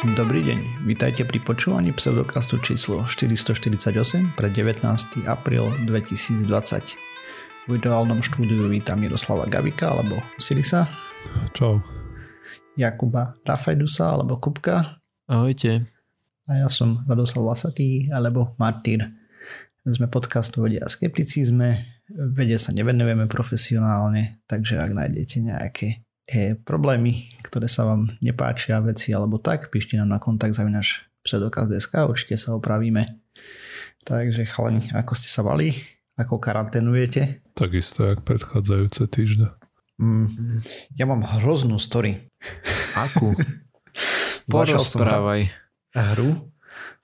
Dobrý deň, vítajte pri počúvaní pseudokastu číslo 448 pre 19. apríl 2020. V virtuálnom štúdiu vítam Miroslava Gabika alebo Sirisa. Čau. Jakuba Rafajdusa alebo Kupka. Ahojte. A ja som Radoslav Lasatý alebo Martyr. Sme podcastu vedia a skepticizme. Vede sa nevenujeme profesionálne, takže ak nájdete nejaké e, problémy, ktoré sa vám nepáčia veci alebo tak, píšte nám na kontakt zavinaš pseudokaz.sk, určite sa opravíme. Takže chalani, ako ste sa vali? Ako karanténujete? Takisto, jak predchádzajúce týždne. Mm, ja mám hroznú story. Akú? Začal som Porozprávaj. hru,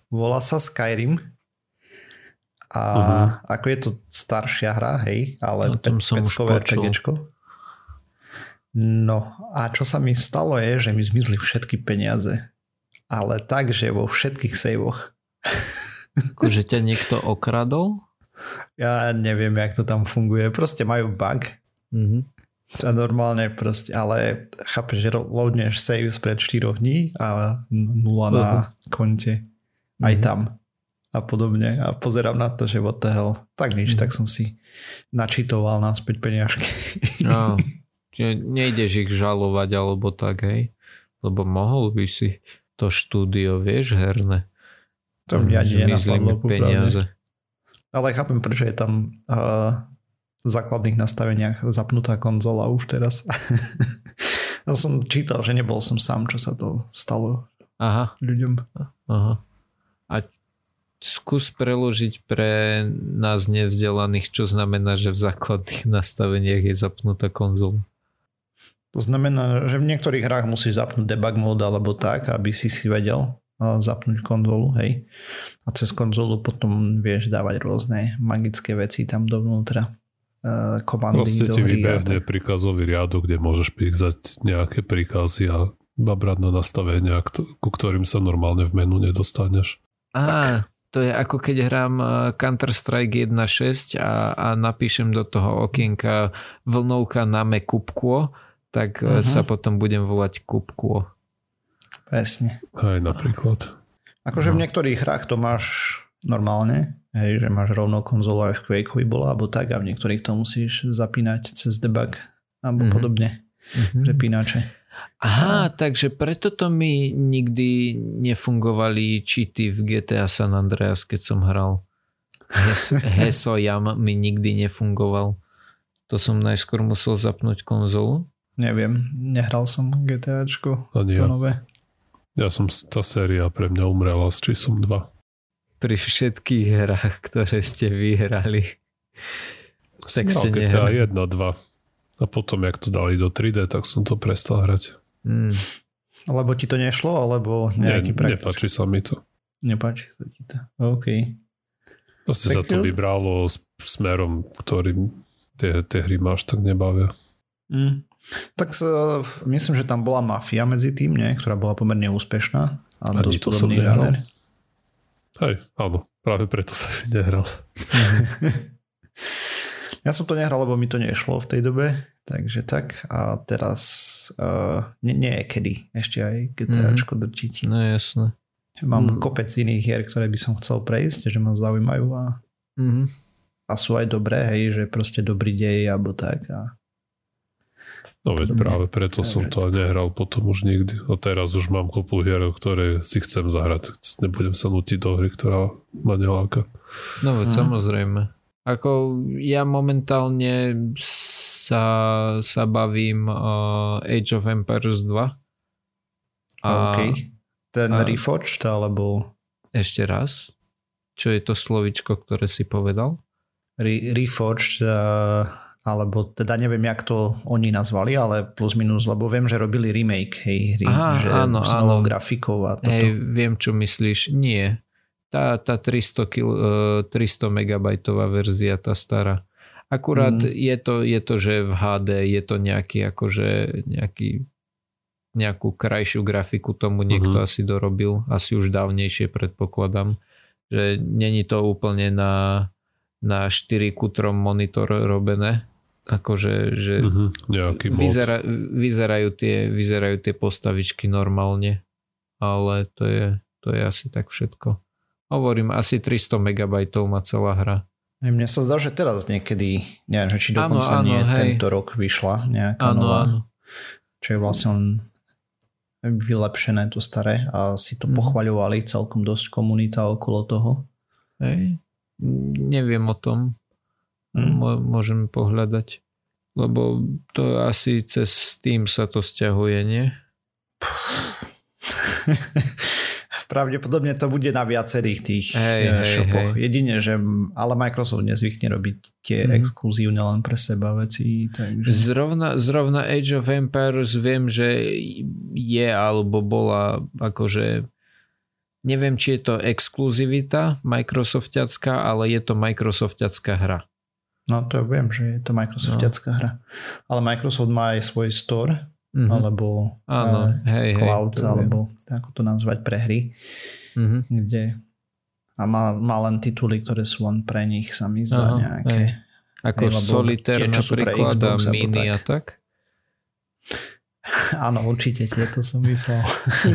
volá sa Skyrim a Mhm. ako je to staršia hra, hej, ale už peckové počul. RPGčko. No a čo sa mi stalo je, že mi zmizli všetky peniaze. Ale tak, že vo všetkých sejvoch. Akože ťa niekto okradol? Ja neviem, jak to tam funguje. Proste majú bug. Mhm. A normálne proste, ale chápeš, že loadneš save spred 4 dní a nula na konte. Aj Mhm. tam. A podobne. A pozerám na to, že what the hell. Tak nič, Mhm. tak som si načitoval naspäť peniažky. No, čiže nejdeš ich žalovať alebo tak, hej? Lebo mohol by si to štúdio, vieš, herné. To mňa nenapadlo. peniaze. Ale chápem, prečo je tam uh, v základných nastaveniach zapnutá konzola už teraz. ja som čítal, že nebol som sám, čo sa to stalo Aha, ľuďom. aha. A skús preložiť pre nás nevzdelaných, čo znamená, že v základných nastaveniach je zapnutá konzola. To znamená, že v niektorých hrách musíš zapnúť debug mode alebo tak, aby si si vedel zapnúť konzolu, hej. A cez konzolu potom vieš dávať rôzne magické veci tam dovnútra. Uh, komandy Proste do ti hry vybehne tak. príkazový riadok, kde môžeš písať nejaké príkazy a babrať na nastavenia, ku ktorým sa normálne v menu nedostaneš. Á, to je ako keď hrám uh, Counter-Strike 1.6 a, a napíšem do toho okienka vlnovka name Kupko, tak uh Mhm. sa potom budem volať Kupko. Presne. Aj napríklad. Akože v No. niektorých hrách to máš normálne, hej, že máš rovno konzolu aj v Quakeovi bola, alebo tak, a v niektorých to musíš zapínať cez debug alebo Mhm. podobne, Mhm. prepínače. Aha, takže preto to mi nikdy nefungovali cheaty v GTA San Andreas, keď som hral. Hes, Heso Jam mi nikdy nefungoval. To som najskôr musel zapnúť konzolu. Neviem, nehral som GTAčko, Ani to ja. nové. Ja som, tá séria pre mňa umrela s čísom 2. Pri všetkých hrách, ktoré ste vyhrali. Tak som hral GTA nehral. 1, 2. A potom, jak to dali do 3D, tak som to prestal hrať. Mm. Lebo ti to nešlo, alebo Nie, nejaký praktický? nepáči sa mi to. Nepáči sa ti to. OK. Proste sa to jo. vybralo smerom, ktorým tie, tie hry máš tak nebavia. Mm. Tak sa, myslím, že tam bola mafia medzi tým, nie? ktorá bola pomerne úspešná. A Ani dosť to som nehral. Hej, áno, práve preto sa nehral. Ja som to nehral, lebo mi to nešlo v tej dobe, takže tak. A teraz uh, nie, nie je kedy ešte aj GTAčko mm. drčiť. No jasné. Mám Mm. kopec iných hier, ktoré by som chcel prejsť, že ma zaujímajú a, Mhm. a sú aj dobré, hej, že proste dobrý dej alebo tak. A No veď Podobne. práve preto som to nehral potom už nikdy. A teraz už mám kopu hier, ktoré si chcem zahrať. Nebudem sa nutiť do hry, ktorá ma neláka. No veď Mhm. samozrejme. Ako ja momentálne sa, sa bavím uh, Age of Empires 2. A OK. Ten a- Reforged alebo ešte raz. Čo je to slovičko, ktoré si povedal? Re- Reforged uh, alebo teda neviem, jak to oni nazvali, ale plus minus, lebo viem, že robili remake hej, hry, Aha, že áno, s novou áno. grafikou a toto. Hej, viem, čo myslíš. Nie. Tá, tá 300, kil, uh, 300 megabajtová verzia, tá stará. Akurát Mhm. je, to, je to, že v HD je to nejaký, akože nejaký nejakú krajšiu grafiku tomu niekto Mhm. asi dorobil. Asi už dávnejšie predpokladám. Že není to úplne na, na 4 ku 3 monitor robené. Akože, že Mhm, nejaký vyzera, vyzerajú, tie, vyzerajú tie postavičky normálne. ale to je, to je asi tak všetko. Hovorím, asi 300 MB má celá hra. Mne sa zdá, že teraz niekedy, neviem, že či dokonca áno, áno, nie hej. tento rok vyšla nejaká áno, nová, áno. čo je vlastne len vylepšené to staré a si to mm. pochvaľovali celkom dosť komunita okolo toho. Hej, neviem o tom. Mm. Môžeme pohľadať. Lebo to asi cez Steam sa to stiahuje, nie? pravdepodobne to bude na viacerých tých hey, eh, shopoch. Hey. Jedine, že ale Microsoft nezvykne robiť tie mm. exkluzívne len pre seba veci. Takže... Zrovna, zrovna Age of Empires viem, že je alebo bola akože neviem, či je to exkluzivita Microsoftiacká, ale je to Microsoftiacká hra. No to ja viem, že je to Microsoftiacká no. hra. Ale Microsoft má aj svoj store, mm-hmm. alebo Áno, uh, hej, cloud, hej, alebo ako to nazvať pre hry, mm-hmm. kde a má, má len tituly, ktoré sú len pre nich sa mi zdá Aha, nejaké. Hej. Ako hej, Solitaire napríklad a Mini a tak? Áno, určite tieto som myslel.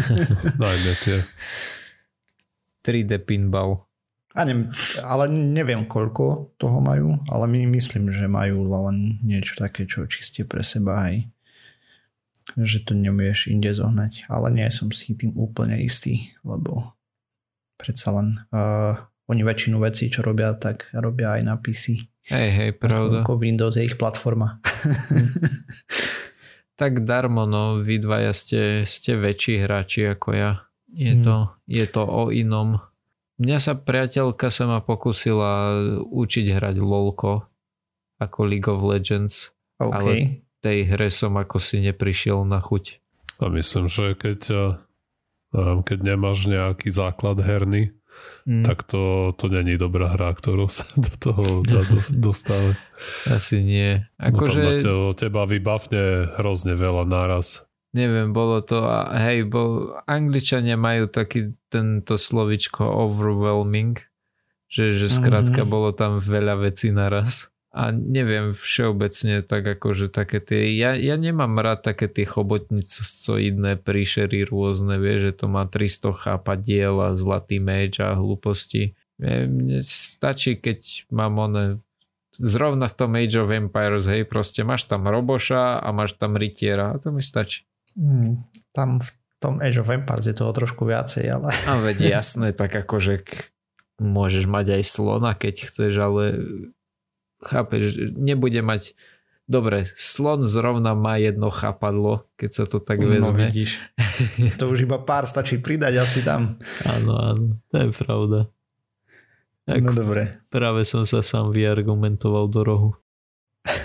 Najmä tie. 3D pinball. A ne, ale neviem, koľko toho majú, ale my myslím, že majú len niečo také, čo čiste pre seba aj že to nevieš inde zohnať, ale nie som si tým úplne istý, lebo predsa len uh, oni väčšinu vecí, čo robia, tak robia aj na PC. Hej, hej, pravda. Ako, Windows je ich platforma. tak darmo, no, vy dvaja ste, ste väčší hráči ako ja. Je, hmm. to, je to o inom. Mňa sa priateľka sa ma pokusila učiť hrať LOLko ako League of Legends. Okay. Ale tej hre som ako si neprišiel na chuť. A myslím, že keď, keď nemáš nejaký základ herný, mm. tak to, to není dobrá hra, ktorú sa do toho dá dostávať. Asi nie. Ako no že... to teba vybavne hrozne veľa naraz. Neviem, bolo to, hej, bol, angličania majú taký tento slovičko overwhelming, že, že skrátka mm-hmm. bolo tam veľa vecí naraz a neviem všeobecne tak akože také tie, ja, ja nemám rád také tie chobotnicoidné príšery rôzne, vie, že to má 300 chápadiel a zlatý meč a hlúposti. Mne stačí, keď mám one zrovna v tom Age of Empires, hej, proste máš tam roboša a máš tam rytiera a to mi stačí. Mm, tam v tom Age of Empires je toho trošku viacej, ale... A veď jasné, tak akože môžeš mať aj slona, keď chceš, ale chápeš, nebude mať Dobre, slon zrovna má jedno chápadlo, keď sa to tak no, vezme. No vidíš. To už iba pár stačí pridať asi tam. Áno, áno, to je pravda. Tak no dobre. Práve som sa sám vyargumentoval do rohu.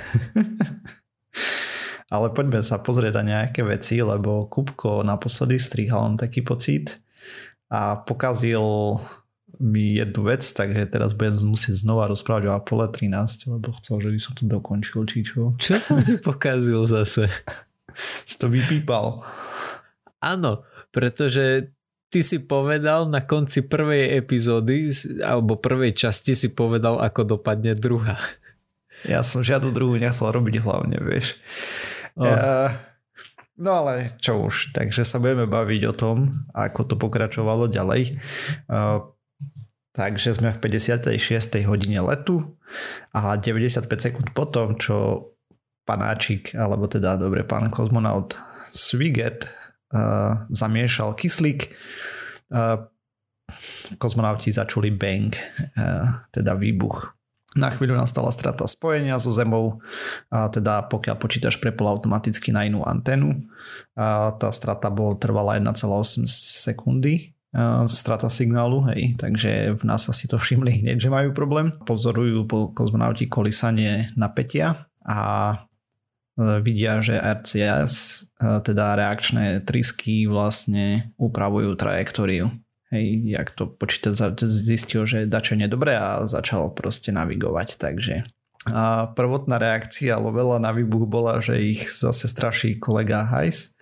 Ale poďme sa pozrieť na nejaké veci, lebo Kupko naposledy strihal taký pocit a pokazil mi jednu vec, takže teraz budem musieť znova rozprávať o Apollo 13, lebo chcel, že by som to dokončil, či čo. Čo som ti pokazil zase? si to vypípal. Áno, pretože ty si povedal na konci prvej epizódy alebo prvej časti si povedal, ako dopadne druhá. Ja som žiadnu druhú nechcel robiť hlavne, vieš. No ale čo už, takže sa budeme baviť o tom, ako to pokračovalo ďalej. Takže sme v 56. hodine letu a 95 sekúnd potom, čo panáčik, alebo teda dobre pán kozmonaut Swiget uh, zamiešal kyslík, kozmonauti začuli bang, teda výbuch. Na chvíľu nastala strata spojenia so Zemou, a teda pokiaľ počítač prepol automaticky na inú antenu, a tá strata bol, trvala 1,8 sekundy strata signálu, hej, takže v nás si to všimli hneď, že majú problém. Pozorujú po kozmonauti kolísanie napätia a e, vidia, že RCS, e, teda reakčné trysky vlastne upravujú trajektóriu. Hej, jak to počítač zistil, že dačo nedobre a začal proste navigovať, takže a prvotná reakcia Lovela na výbuch bola, že ich zase straší kolega Heiss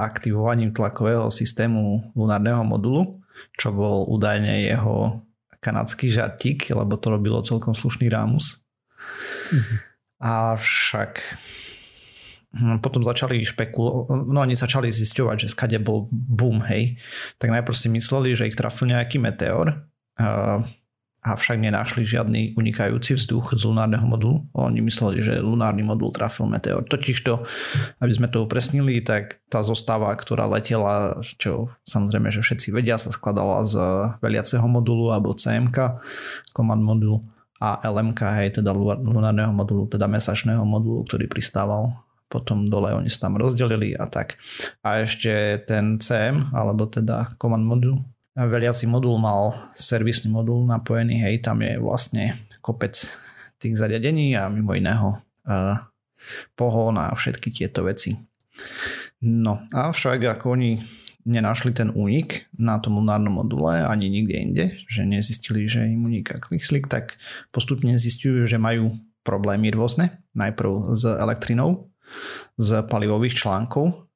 aktivovaním tlakového systému lunárneho modulu, čo bol údajne jeho kanadský žartík, lebo to robilo celkom slušný rámus. Mm-hmm. Avšak potom začali špekulovať, no oni začali zisťovať, že skade bol boom, hej. Tak najprv si mysleli, že ich trafil nejaký meteor, avšak nenašli žiadny unikajúci vzduch z lunárneho modulu. Oni mysleli, že lunárny modul trafil meteor. Totižto, aby sme to upresnili, tak tá zostava, ktorá letela, čo samozrejme, že všetci vedia, sa skladala z veliaceho modulu alebo CMK, command modulu a LMK, hej, teda lunárneho modulu, teda mesačného modulu, ktorý pristával potom dole oni sa tam rozdelili a tak. A ešte ten CM, alebo teda command modul, veliaci modul mal servisný modul napojený, hej, tam je vlastne kopec tých zariadení a mimo iného uh, pohon a všetky tieto veci. No, avšak ako oni nenašli ten únik na tom lunárnom module ani nikde inde, že nezistili, že im uniká kyslík, tak postupne zistujú, že majú problémy rôzne. Najprv s elektrinou, z palivových článkov.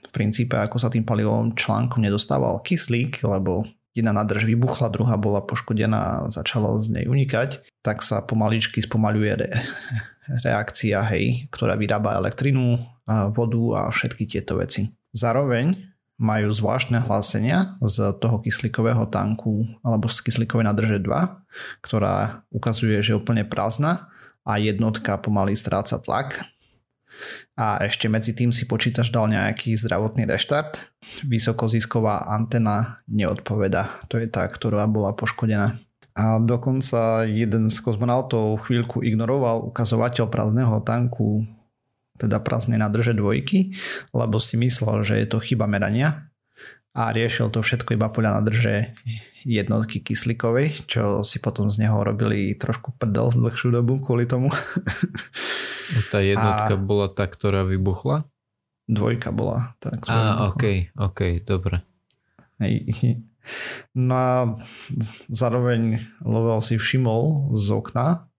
V princípe, ako sa tým palivovým článkom nedostával kyslík, lebo jedna nádrž vybuchla, druhá bola poškodená a začalo z nej unikať, tak sa pomaličky spomaľuje re- reakcia, hej, ktorá vyrába elektrinu, vodu a všetky tieto veci. Zároveň majú zvláštne hlásenia z toho kyslíkového tanku alebo z kyslíkovej nádrže 2, ktorá ukazuje, že je úplne prázdna a jednotka pomaly stráca tlak. A ešte medzi tým si počítač dal nejaký zdravotný reštart. Vysokozisková antena neodpoveda. To je tá, ktorá bola poškodená. A dokonca jeden z kozmonautov chvíľku ignoroval ukazovateľ prázdneho tanku teda prázdnej nádrže dvojky, lebo si myslel, že je to chyba merania a riešil to všetko iba podľa nádrže jednotky kyslíkovej, čo si potom z neho robili trošku prdel dlhšiu dobu kvôli tomu. Tá jednotka a bola tá, ktorá vybuchla? Dvojka bola tá, ktorá Á, vybuchla. ok, ok, dobre. No a zároveň Lovell si všimol z okna,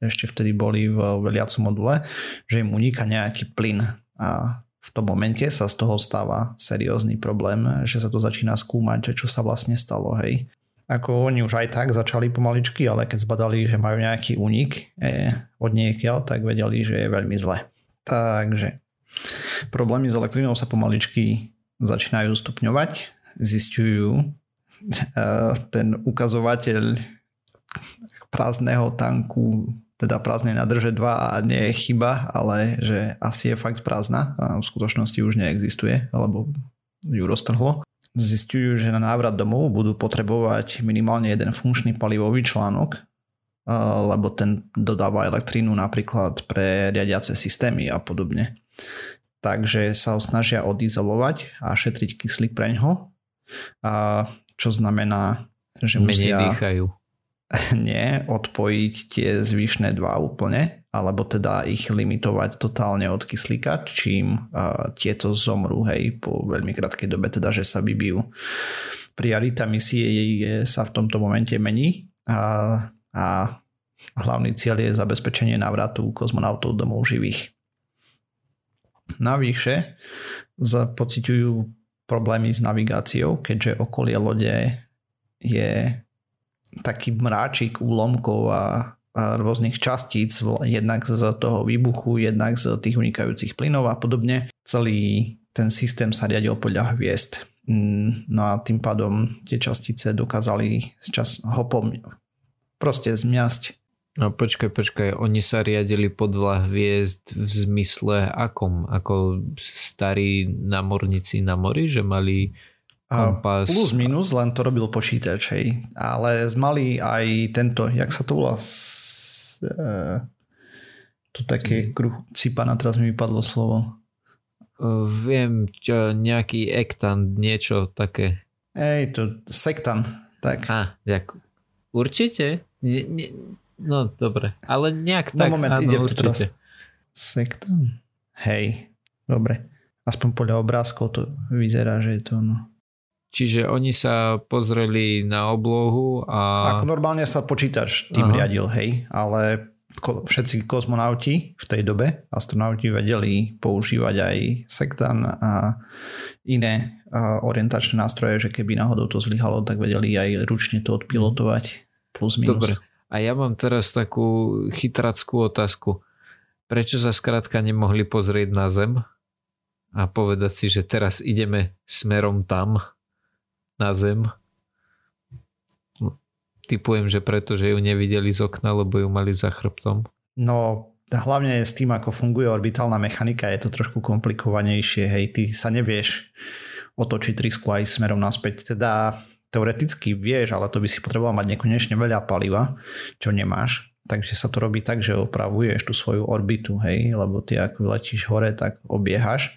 ešte vtedy boli v veliacom module, že im uniká nejaký plyn a v tom momente sa z toho stáva seriózny problém, že sa to začína skúmať, že čo sa vlastne stalo, hej. Ako oni už aj tak začali pomaličky, ale keď zbadali, že majú nejaký únik e, od niekiaľ, tak vedeli, že je veľmi zle. Takže problémy s elektrinou sa pomaličky začínajú stupňovať, zistujú e, ten ukazovateľ prázdneho tanku teda prázdnej nádrže 2 a nie je chyba, ale že asi je fakt prázdna a v skutočnosti už neexistuje, alebo ju roztrhlo. Zistujú, že na návrat domov budú potrebovať minimálne jeden funkčný palivový článok, lebo ten dodáva elektrínu napríklad pre riadiace systémy a podobne. Takže sa ho snažia odizolovať a šetriť kyslík pre ňo, čo znamená, že Menej musia... dýchajú nie odpojiť tie zvyšné dva úplne, alebo teda ich limitovať totálne od kyslíka, čím uh, tieto zomrú hej, po veľmi krátkej dobe, teda že sa vybijú. Priorita misie je, sa v tomto momente mení a, a hlavný cieľ je zabezpečenie návratu kozmonautov domov živých. Navyše pociťujú problémy s navigáciou, keďže okolie lode je taký mráčik úlomkov a, a rôznych častíc, jednak z toho výbuchu, jednak z tých unikajúcich plynov a podobne. Celý ten systém sa riadil podľa hviezd. Mm, no a tým pádom tie častice dokázali s čas hopom proste zmiasť. No počkaj, počkaj, oni sa riadili podľa hviezd v zmysle akom? Ako starí námorníci na mori, že mali kompas. Plus minus, len to robil počítač, hej. Ale mali aj tento, jak sa to volá? Uh, to také kruh, cipana, teraz mi vypadlo slovo. Uh, viem, čo, nejaký ektant, niečo také. Ej, to sektan, tak. A, ďakujem. Určite? Nie, nie, no, dobre. Ale nejak no, tak, moment, áno, ide určite. Teraz. Sektan? Hej, dobre. Aspoň podľa obrázkov to vyzerá, že je to no. Čiže oni sa pozreli na oblohu a... Ako normálne sa počítač tým Aha. riadil, hej, ale všetci kozmonauti v tej dobe, astronauti vedeli používať aj sektan a iné orientačné nástroje, že keby náhodou to zlyhalo, tak vedeli aj ručne to odpilotovať plus minus. Dobre, a ja mám teraz takú chytrackú otázku. prečo sa skrátka nemohli pozrieť na Zem a povedať si, že teraz ideme smerom tam, na Zem. Typujem, že preto, že ju nevideli z okna, lebo ju mali za chrbtom. No, hlavne s tým, ako funguje orbitálna mechanika, je to trošku komplikovanejšie. Hej, ty sa nevieš otočiť trysku aj smerom naspäť. Teda teoreticky vieš, ale to by si potreboval mať nekonečne veľa paliva, čo nemáš. Takže sa to robí tak, že opravuješ tú svoju orbitu, hej, lebo ty ako letíš hore, tak obiehaš.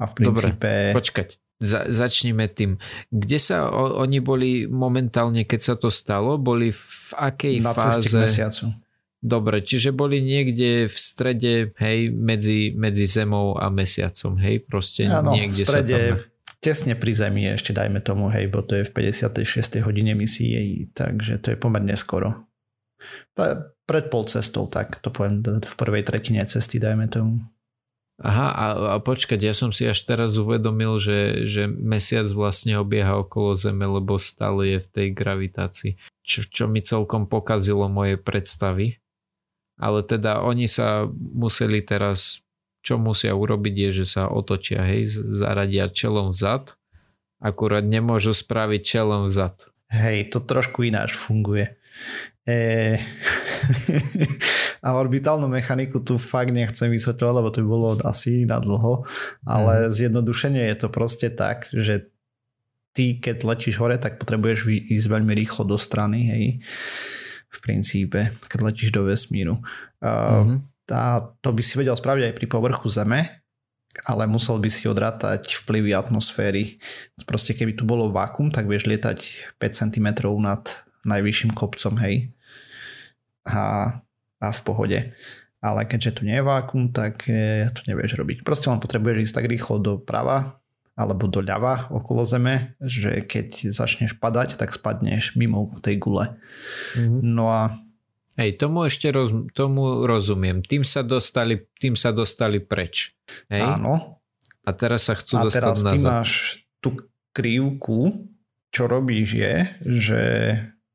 A v princípe... Dobre, počkať. Za, začneme tým. Kde sa o, oni boli momentálne, keď sa to stalo? Boli v akej Na fáze? k mesiacu. Dobre, čiže boli niekde v strede, hej, medzi, medzi Zemou a Mesiacom, hej, proste Áno, niekde v strede, sa tam... tesne pri Zemi ešte dajme tomu, hej, bo to je v 56. hodine misie, takže to je pomerne skoro. To je pred pol cestou, tak to poviem v prvej tretine cesty, dajme tomu. Aha, a, a počkať, ja som si až teraz uvedomil, že, že mesiac vlastne obieha okolo Zeme, lebo stále je v tej gravitácii, čo, čo mi celkom pokazilo moje predstavy. Ale teda oni sa museli teraz, čo musia urobiť je, že sa otočia, hej, zaradia čelom vzad, akurát nemôžu spraviť čelom vzad. Hej, to trošku ináč funguje. E... a orbitálnu mechaniku tu fakt nechcem vysvetľovať, lebo to by bolo asi na dlho, ale mm. zjednodušenie je to proste tak, že ty keď letíš hore, tak potrebuješ ísť veľmi rýchlo do strany, hej, v princípe, keď letíš do vesmíru. Mm-hmm. A to by si vedel spraviť aj pri povrchu Zeme, ale musel by si odrátať vplyvy atmosféry. Proste keby tu bolo vákum, tak vieš lietať 5 cm nad najvyšším kopcom, hej. A, a v pohode. Ale keďže tu nie je vákum, tak e, to nevieš robiť. Proste len potrebuješ ísť tak rýchlo doprava alebo doľava okolo zeme, že keď začneš padať, tak spadneš mimo tej gule. Mm-hmm. No a Hej, tomu ešte roz, tomu rozumiem. Tým sa dostali, tým sa dostali preč. Hej? Áno. A teraz sa chcú a dostať teraz nazad. ty máš tú krivku, čo robíš je, že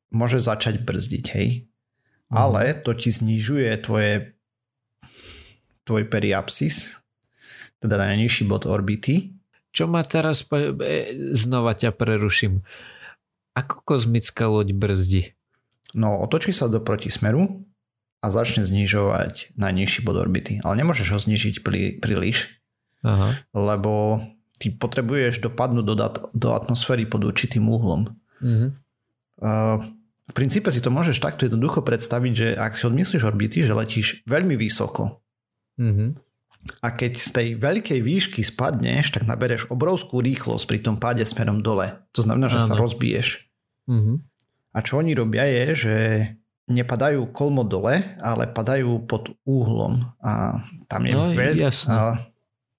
môže začať brzdiť, hej. Mm. Ale to ti znižuje tvoje tvoj periapsis, teda najnižší bod orbity. Čo ma teraz, e, znova ťa preruším. Ako kozmická loď brzdi? No, otočí sa do protismeru a začne znižovať najnižší bod orbity. Ale nemôžeš ho znižiť prí, príliš, Aha. lebo ty potrebuješ dopadnúť do, do atmosféry pod určitým úhlom. Mm-hmm. Uh, v princípe si to môžeš takto jednoducho predstaviť, že ak si odmyslíš orbity, že letíš veľmi vysoko mm-hmm. a keď z tej veľkej výšky spadneš, tak nabereš obrovskú rýchlosť pri tom páde smerom dole. To znamená, že Áno. sa rozbiješ. Mm-hmm. A čo oni robia je, že nepadajú kolmo dole, ale padajú pod úhlom. A tam je no, veľ... A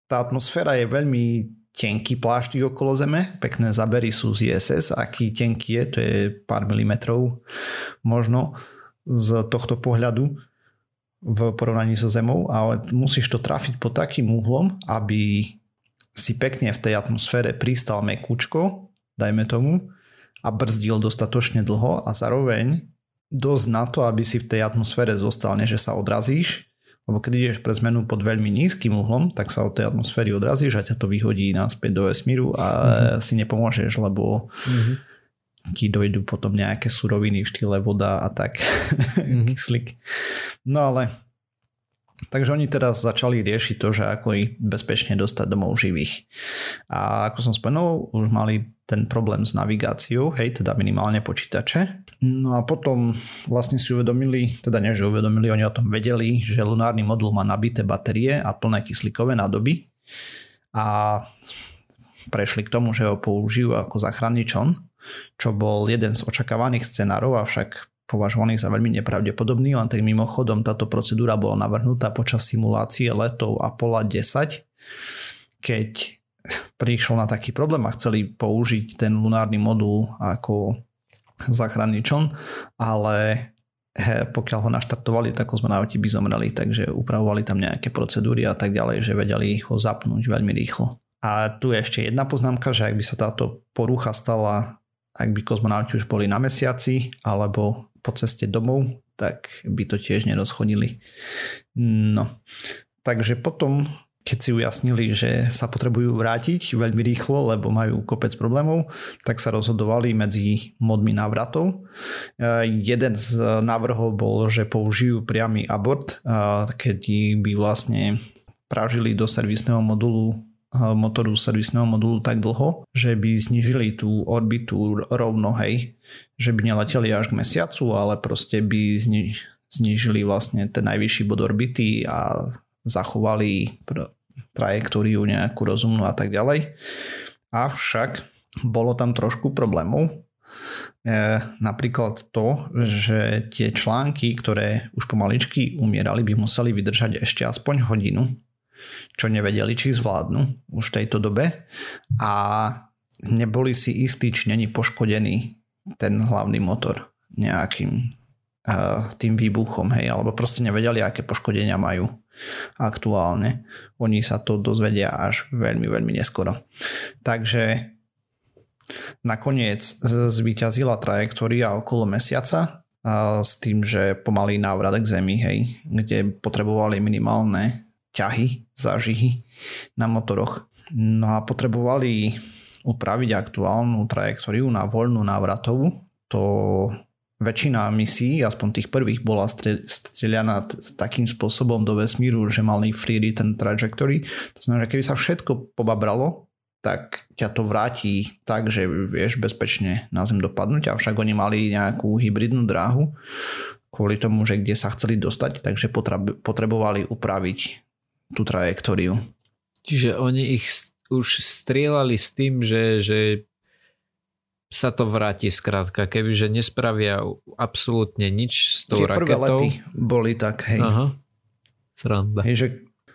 tá atmosféra je veľmi tenký pláštik okolo Zeme, pekné zabery sú z ISS, aký tenký je, to je pár milimetrov možno z tohto pohľadu v porovnaní so Zemou, ale musíš to trafiť pod takým uhlom, aby si pekne v tej atmosfére pristal mekúčko, dajme tomu, a brzdil dostatočne dlho a zároveň dosť na to, aby si v tej atmosfére zostal, než sa odrazíš lebo keď ideš pre zmenu pod veľmi nízkym uhlom, tak sa od tej atmosféry odrazíš a ťa to vyhodí naspäť do vesmíru a mm-hmm. si nepomôžeš, lebo mm-hmm. ti dojdú potom nejaké suroviny v štýle voda a tak, mm-hmm. kyslík. No ale Takže oni teraz začali riešiť to, že ako ich bezpečne dostať domov živých. A ako som spomenul, už mali ten problém s navigáciou, hej, teda minimálne počítače. No a potom vlastne si uvedomili, teda nie, že uvedomili, oni o tom vedeli, že lunárny modul má nabité batérie a plné kyslíkové nádoby a prešli k tomu, že ho použijú ako záchranný čon, čo bol jeden z očakávaných scenárov, avšak považovaný za veľmi nepravdepodobný, len tak mimochodom táto procedúra bola navrhnutá počas simulácie letov Apollo 10, keď prišiel na taký problém a chceli použiť ten lunárny modul ako záchranný čon, ale he, pokiaľ ho naštartovali, tak kozmonauti by zomreli, takže upravovali tam nejaké procedúry a tak ďalej, že vedeli ho zapnúť veľmi rýchlo. A tu je ešte jedna poznámka, že ak by sa táto porucha stala, ak by kozmonauti už boli na mesiaci alebo po ceste domov, tak by to tiež nerozchodili. No, takže potom keď si ujasnili, že sa potrebujú vrátiť veľmi rýchlo, lebo majú kopec problémov, tak sa rozhodovali medzi modmi návratov. E, jeden z návrhov bol, že použijú priamy abort, e, keď by vlastne pražili do servisného modulu e, motoru servisného modulu tak dlho, že by znižili tú orbitu rovno, hej, že by neleteli až k mesiacu, ale proste by znižili vlastne ten najvyšší bod orbity a zachovali trajektóriu nejakú rozumnú a tak ďalej. Avšak bolo tam trošku problémov. E, napríklad to, že tie články, ktoré už pomaličky umierali, by museli vydržať ešte aspoň hodinu, čo nevedeli, či zvládnu už v tejto dobe a neboli si istí, či není poškodený ten hlavný motor nejakým uh, tým výbuchom, hej, alebo proste nevedeli, aké poškodenia majú aktuálne. Oni sa to dozvedia až veľmi, veľmi neskoro. Takže nakoniec zvíťazila trajektória okolo mesiaca s tým, že pomalý návrat k Zemi, hej, kde potrebovali minimálne ťahy, zážihy na motoroch. No a potrebovali upraviť aktuálnu trajektóriu na voľnú návratovú. To väčšina misií, aspoň tých prvých, bola strieľaná takým spôsobom do vesmíru, že mali free return trajectory. To znamená, že keby sa všetko pobabralo, tak ťa to vráti tak, že vieš bezpečne na Zem dopadnúť, avšak oni mali nejakú hybridnú dráhu kvôli tomu, že kde sa chceli dostať, takže potrebovali upraviť tú trajektóriu. Čiže oni ich už strieľali s tým, že, že sa to vráti skrátka, kebyže nespravia absolútne nič s tou Tie raketou. prvé lety boli tak, hej. Aha. Sranda. Hej, že,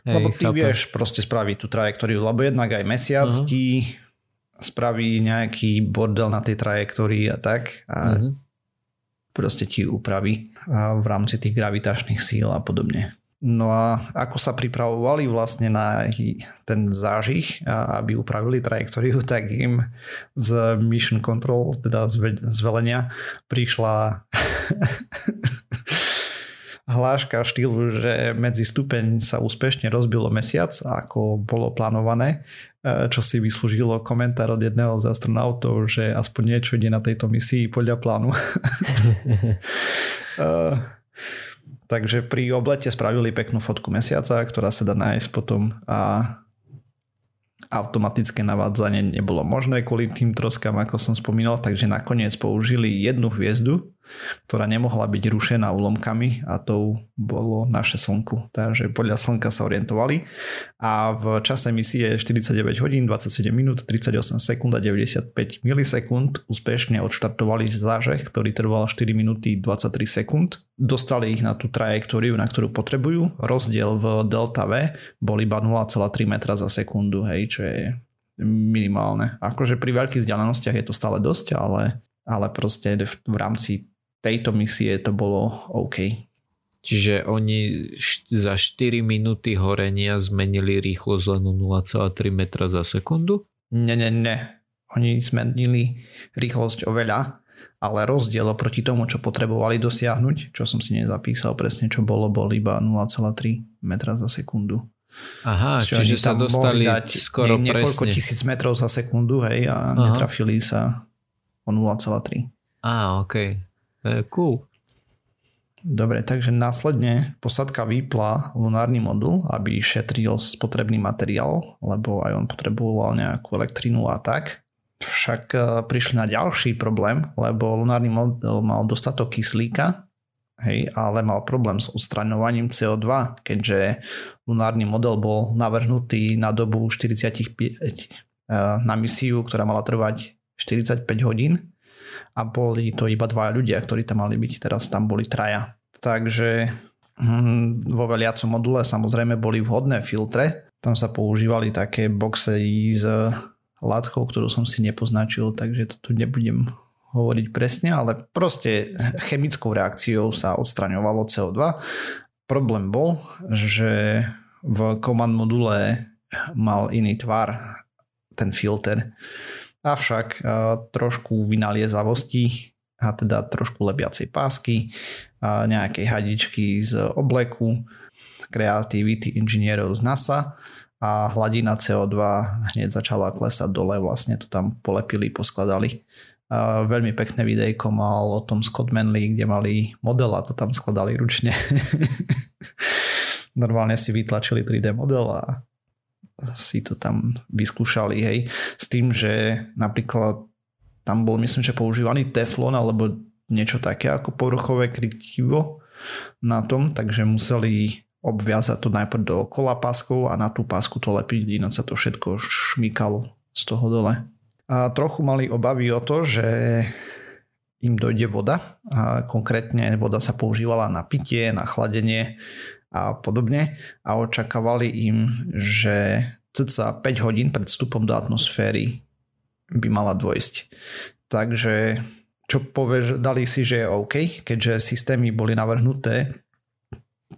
hej, lebo ty chápem. vieš proste spraviť tú trajektóriu, lebo jednak aj mesiac Aha. spraví nejaký bordel na tej trajektórii a tak a uh-huh. proste ti upraví v rámci tých gravitačných síl a podobne. No a ako sa pripravovali vlastne na ten zážih, aby upravili trajektóriu, tak im z Mission Control, teda z velenia, prišla hláška štýlu, že medzi stupeň sa úspešne rozbilo mesiac, ako bolo plánované, e, čo si vyslúžilo komentár od jedného z astronautov, že aspoň niečo ide na tejto misii podľa plánu. Takže pri oblete spravili peknú fotku mesiaca, ktorá sa dá nájsť potom a automatické navádzanie nebolo možné kvôli tým troskám, ako som spomínal, takže nakoniec použili jednu hviezdu, ktorá nemohla byť rušená úlomkami a to bolo naše slnku. Takže podľa slnka sa orientovali a v čase misie 49 hodín, 27 minút, 38 sekúnd a 95 milisekúnd úspešne odštartovali zážeh, ktorý trval 4 minúty 23 sekúnd. Dostali ich na tú trajektóriu, na ktorú potrebujú. Rozdiel v delta V bol iba 0,3 metra za sekundu, hej, čo je minimálne. Akože pri veľkých vzdialenostiach je to stále dosť, ale, ale proste v rámci tejto misie to bolo OK. Čiže oni za 4 minúty horenia zmenili rýchlosť len 0,3 metra za sekundu? Ne, ne, ne. Oni zmenili rýchlosť oveľa, ale rozdiel oproti tomu, čo potrebovali dosiahnuť, čo som si nezapísal presne, čo bolo, bol iba 0,3 metra za sekundu. Aha, Čiže čiže sa dostali dať skoro nie, niekoľko presne. tisíc metrov za sekundu, hej, a Aha. netrafili sa o 0,3. Á, okej. Okay. Uh, cool. Dobre, takže následne posadka vypla lunárny modul, aby šetril spotrebný materiál, lebo aj on potreboval nejakú elektrínu a tak. Však e, prišli na ďalší problém, lebo lunárny modul mal dostatok kyslíka, hej, ale mal problém s odstraňovaním CO2, keďže lunárny model bol navrhnutý na dobu 45 e, na misiu, ktorá mala trvať 45 hodín a boli to iba dva ľudia, ktorí tam mali byť, teraz tam boli traja. Takže hm, vo veliacom module samozrejme boli vhodné filtre, tam sa používali také boxy s látkou, ktorú som si nepoznačil, takže to tu nebudem hovoriť presne, ale proste chemickou reakciou sa odstraňovalo CO2. Problém bol, že v command module mal iný tvar ten filter Avšak trošku vynaliezavosti a teda trošku lebiacej pásky, a nejakej hadičky z obleku, kreativity inžinierov z NASA a hladina CO2 hneď začala klesať dole, vlastne to tam polepili, poskladali. A veľmi pekné videjko mal o tom Scott Manley, kde mali model a to tam skladali ručne. Normálne si vytlačili 3D model a si to tam vyskúšali, hej. S tým, že napríklad tam bol myslím, že používaný teflon alebo niečo také ako povrchové krytivo na tom, takže museli obviazať to najprv do kola páskov a na tú pásku to lepiť, ináč sa to všetko šmykalo z toho dole. A trochu mali obavy o to, že im dojde voda a konkrétne voda sa používala na pitie, na chladenie a podobne a očakávali im, že cca 5 hodín pred vstupom do atmosféry by mala dôjsť. Takže čo povedali si, že je OK, keďže systémy boli navrhnuté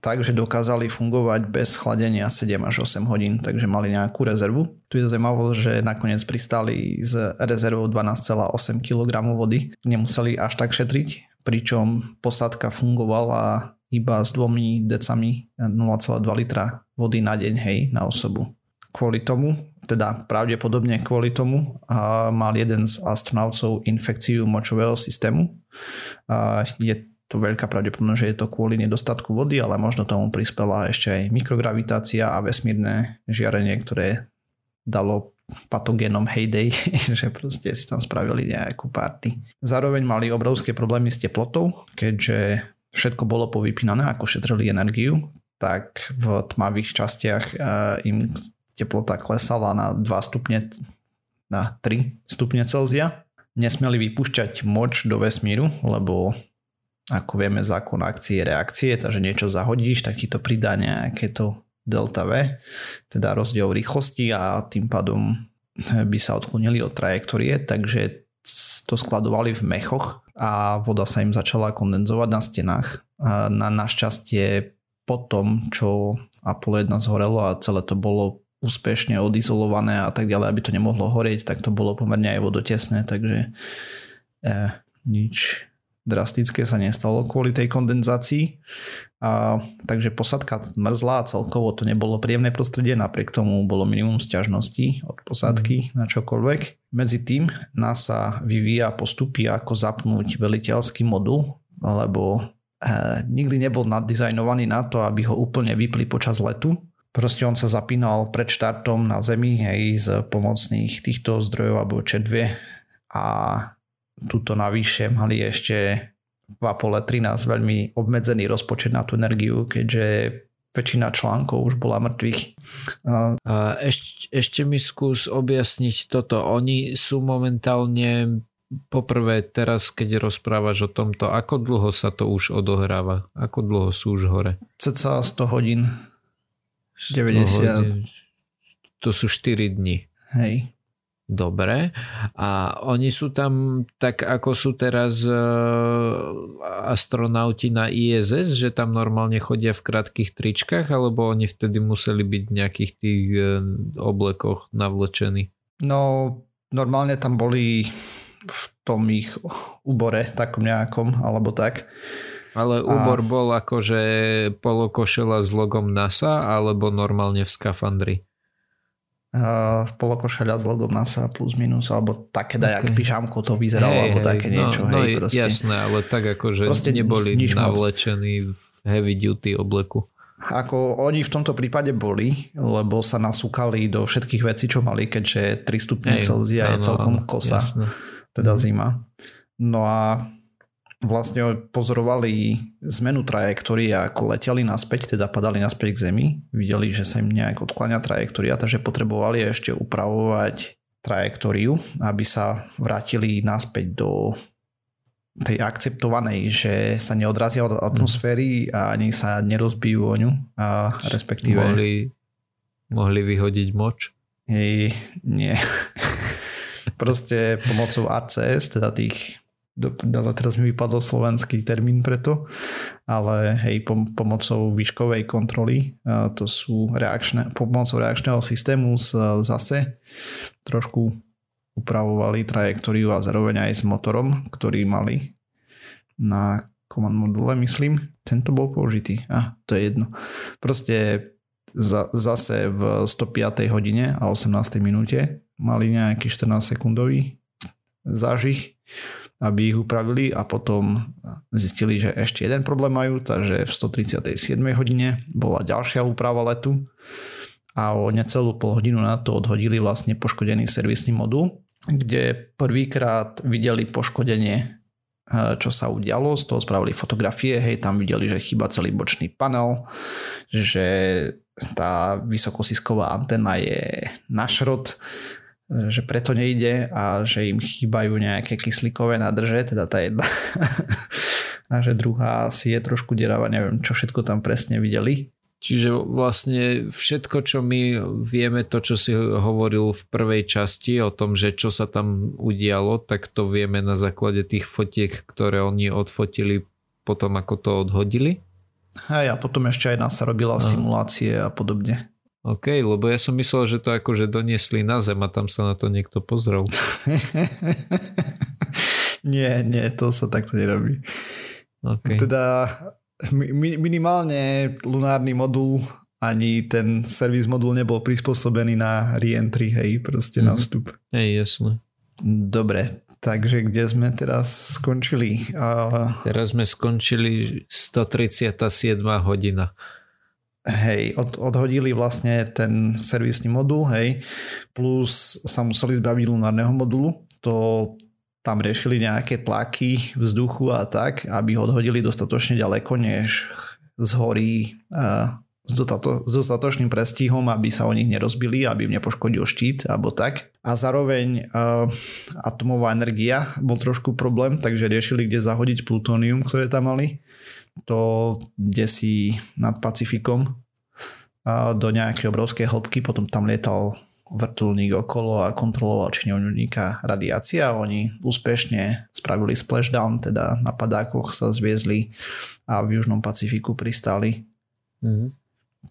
tak, že dokázali fungovať bez chladenia 7 až 8 hodín, takže mali nejakú rezervu. Tu je zaujímavé, že nakoniec pristali s rezervou 12,8 kg vody. Nemuseli až tak šetriť, pričom posádka fungovala iba s dvomi decami 0,2 litra vody na deň, hej, na osobu. Kvôli tomu teda pravdepodobne kvôli tomu a mal jeden z astronautov infekciu močového systému. A je to veľká pravdepodobnosť, že je to kvôli nedostatku vody, ale možno tomu prispela ešte aj mikrogravitácia a vesmírne žiarenie, ktoré dalo patogénom heyday, že proste si tam spravili nejakú party. Zároveň mali obrovské problémy s teplotou, keďže všetko bolo povypínané, ako šetrili energiu, tak v tmavých častiach im teplota klesala na 2 stupne na 3 stupne Celzia. Nesmeli vypúšťať moč do vesmíru, lebo ako vieme zákon akcie reakcie, takže niečo zahodíš, tak ti to pridá nejaké to delta V, teda rozdiel rýchlosti a tým pádom by sa odklonili od trajektórie, takže to skladovali v mechoch a voda sa im začala kondenzovať na stenách. Na našťastie po tom, čo Apollo 1 zhorelo a celé to bolo úspešne odizolované a tak ďalej, aby to nemohlo horieť, tak to bolo pomerne aj vodotesné, takže eh, nič drastické sa nestalo kvôli tej kondenzácii. A, takže posadka mrzla a celkovo to nebolo príjemné prostredie, napriek tomu bolo minimum sťažností od posádky mm. na čokoľvek. Medzi tým NASA vyvíja postupy, ako zapnúť veliteľský modul, lebo eh, nikdy nebol nadizajnovaný na to, aby ho úplne vypli počas letu, Proste on sa zapínal pred štartom na Zemi hej, z pomocných týchto zdrojov alebo čedvie a tuto navyše mali ešte v Apollo 13 veľmi obmedzený rozpočet na tú energiu, keďže väčšina článkov už bola mŕtvych. Ešte, ešte mi skús objasniť toto. Oni sú momentálne poprvé teraz, keď rozprávaš o tomto, ako dlho sa to už odohráva? Ako dlho sú už hore? Ceca 100 hodín 90. To sú 4 dni. Hej. Dobre. A oni sú tam tak, ako sú teraz uh, astronauti na ISS, že tam normálne chodia v krátkých tričkách, alebo oni vtedy museli byť v nejakých tých uh, oblekoch navlečení? No, normálne tam boli v tom ich úbore takom nejakom, alebo tak. Ale úbor a... bol akože polokošela s logom NASA alebo normálne v skafandri? Uh, polokošeľa s logom NASA plus minus, alebo také daj, okay. pyžamko to vyzeralo, hey, alebo také no, niečo. No, hej, proste. jasné, ale tak akože proste neboli nič navlečení v heavy duty obleku. Ako oni v tomto prípade boli, lebo sa nasúkali do všetkých vecí, čo mali, keďže 3 stupne Celzia je celkom kosa, jasné. teda mhm. zima. No a vlastne pozorovali zmenu trajektórie ako leteli naspäť, teda padali naspäť k Zemi. Videli, že sa im nejak odkláňa trajektória, takže potrebovali ešte upravovať trajektóriu, aby sa vrátili naspäť do tej akceptovanej, že sa neodrazia od atmosféry a ani sa nerozbijú o ňu, a respektíve... Mohli, mohli vyhodiť moč? Hej, nie. Proste pomocou ACS, teda tých do, teraz mi vypadol slovenský termín preto, ale hej, pom- pomocou výškovej kontroly, to sú reakčné, pomocou reakčného systému z, zase trošku upravovali trajektóriu a zároveň aj s motorom, ktorý mali na command module, myslím. Tento bol použitý. A, to je jedno. Proste za, zase v 105. hodine a 18. minúte mali nejaký 14 sekundový zážich, aby ich upravili a potom zistili, že ešte jeden problém majú, takže v 137. hodine bola ďalšia úprava letu a o necelú pol hodinu na to odhodili vlastne poškodený servisný modul, kde prvýkrát videli poškodenie čo sa udialo, z toho spravili fotografie, hej, tam videli, že chýba celý bočný panel, že tá vysokosisková antena je na šrot, že preto nejde a že im chýbajú nejaké kyslíkové nádrže, teda tá jedna. a že druhá si je trošku deravá, neviem, čo všetko tam presne videli. Čiže vlastne všetko, čo my vieme, to, čo si hovoril v prvej časti o tom, že čo sa tam udialo, tak to vieme na základe tých fotiek, ktoré oni odfotili potom, ako to odhodili? Hej, a potom ešte aj nás sa robila Aha. simulácie a podobne. OK, lebo ja som myslel, že to akože doniesli na zem a tam sa na to niekto pozrel. nie, nie, to sa takto nerobí. Okay. Teda minimálne lunárny modul ani ten servis modul nebol prispôsobený na re-entry, hej, proste mm-hmm. na mhm. vstup. Hej, jasné. Dobre, takže kde sme teraz skončili? Uh... Teraz sme skončili 137. hodina. Hej, od, odhodili vlastne ten servisný modul, hej, plus sa museli zbaviť lunárneho modulu. To tam riešili nejaké tlaky vzduchu a tak, aby ho odhodili dostatočne ďaleko, než zhorí uh, s, dotato, s dostatočným prestihom, aby sa o nich nerozbili, aby im nepoškodil štít alebo tak. A zároveň uh, atomová energia bol trošku problém, takže riešili, kde zahodiť plutónium, ktoré tam mali. To kde si nad Pacifikom do nejakej obrovskej hĺbky, potom tam lietal vrtulník okolo a kontroloval, či neuniká radiácia. Oni úspešne spravili splashdown, teda na padákoch sa zviezli a v Južnom Pacifiku pristáli. Mm-hmm.